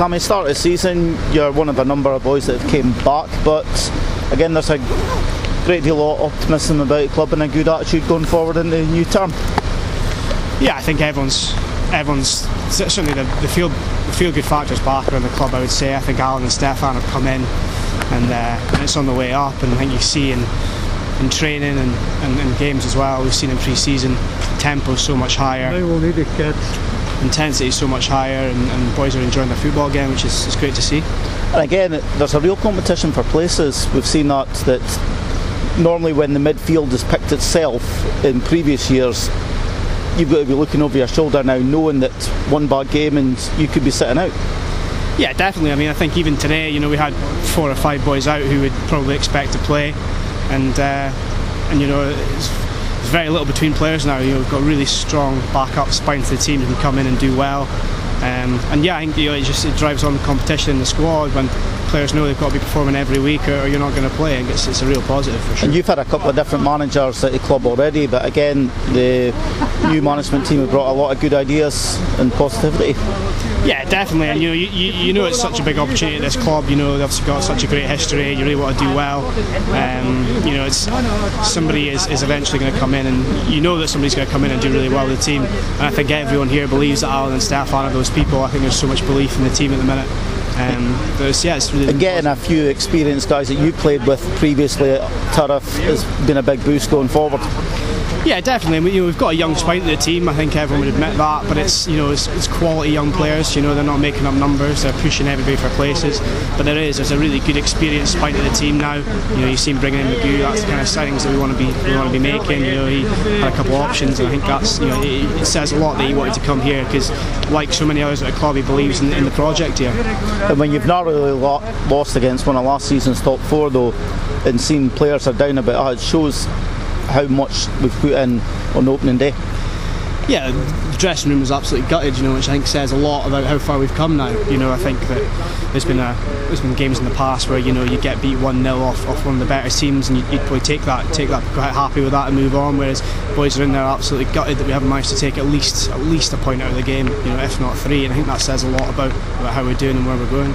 Cammy, start of the season, you're one of a number of boys that have came back, but again, there's a great deal of optimism about the club and a good attitude going forward in the new term. Yeah, I think everyone's everyone's certainly the, the feel the feel good factors back around the club. I would say I think Alan and Stefan have come in, and, uh, and it's on the way up. And I think you see in in training and, and, and games as well. We've seen in pre-season tempo so much higher. They will need a kid. Intensity is so much higher, and, and boys are enjoying their football again, which is, is great to see. And again, there's a real competition for places. We've seen that that normally when the midfield has picked itself in previous years, you've got to be looking over your shoulder now, knowing that one bad game and you could be sitting out. Yeah, definitely. I mean, I think even today, you know, we had four or five boys out who would probably expect to play, and uh, and you know, it's, there's very little between players now. You know, we've got really strong backup spine to the team who can come in and do well. Um, and yeah, I think you know, it just it drives on the competition in the squad when players know they've got to be performing every week or, you're not going to play. It's, it's a real positive for sure. And you've had a couple of different managers at the club already, but again, the new management team have brought a lot of good ideas and positivity. Yeah, definitely. And you know, you, you know, it's such a big opportunity at this club. You know, they've got such a great history. You really want to do well. Um, you know, it's somebody is, is eventually going to come in, and you know that somebody's going to come in and do really well with the team. And I think everyone here believes that Alan and Stefan are those people. I think there's so much belief in the team at the minute. Um, yeah, it's really Getting a few experienced guys that you played with previously at Turriff has been a big boost going forward. Yeah, definitely. We, you know, we've got a young spine to the team. I think everyone would admit that. But it's you know it's, it's quality young players. You know they're not making up numbers. They're pushing everybody for places. But there is there's a really good experienced spine to the team now. You know you see him bringing in McGoo. That's the kind of signings that we want to be we want to be making. You know he had a couple of options, and I think that's you know it, it says a lot that he wanted to come here because like so many others at the club, he believes in, in the project here. And when you've not really lost against one of last season's top four though, and seen players are down a bit, oh, it shows how much we've put in on opening day. Yeah, the dressing room was absolutely gutted, you know, which I think says a lot about how far we've come now. You know, I think that there's been a there's been games in the past where you know you get beat one 0 off, off one of the better teams, and you'd, probably take that take that quite happy with that and move on. Whereas boys are in there absolutely gutted that we haven't managed to take at least at least a point out of the game, you know, if not three. And I think that says a lot about, about how we're doing and where we're going.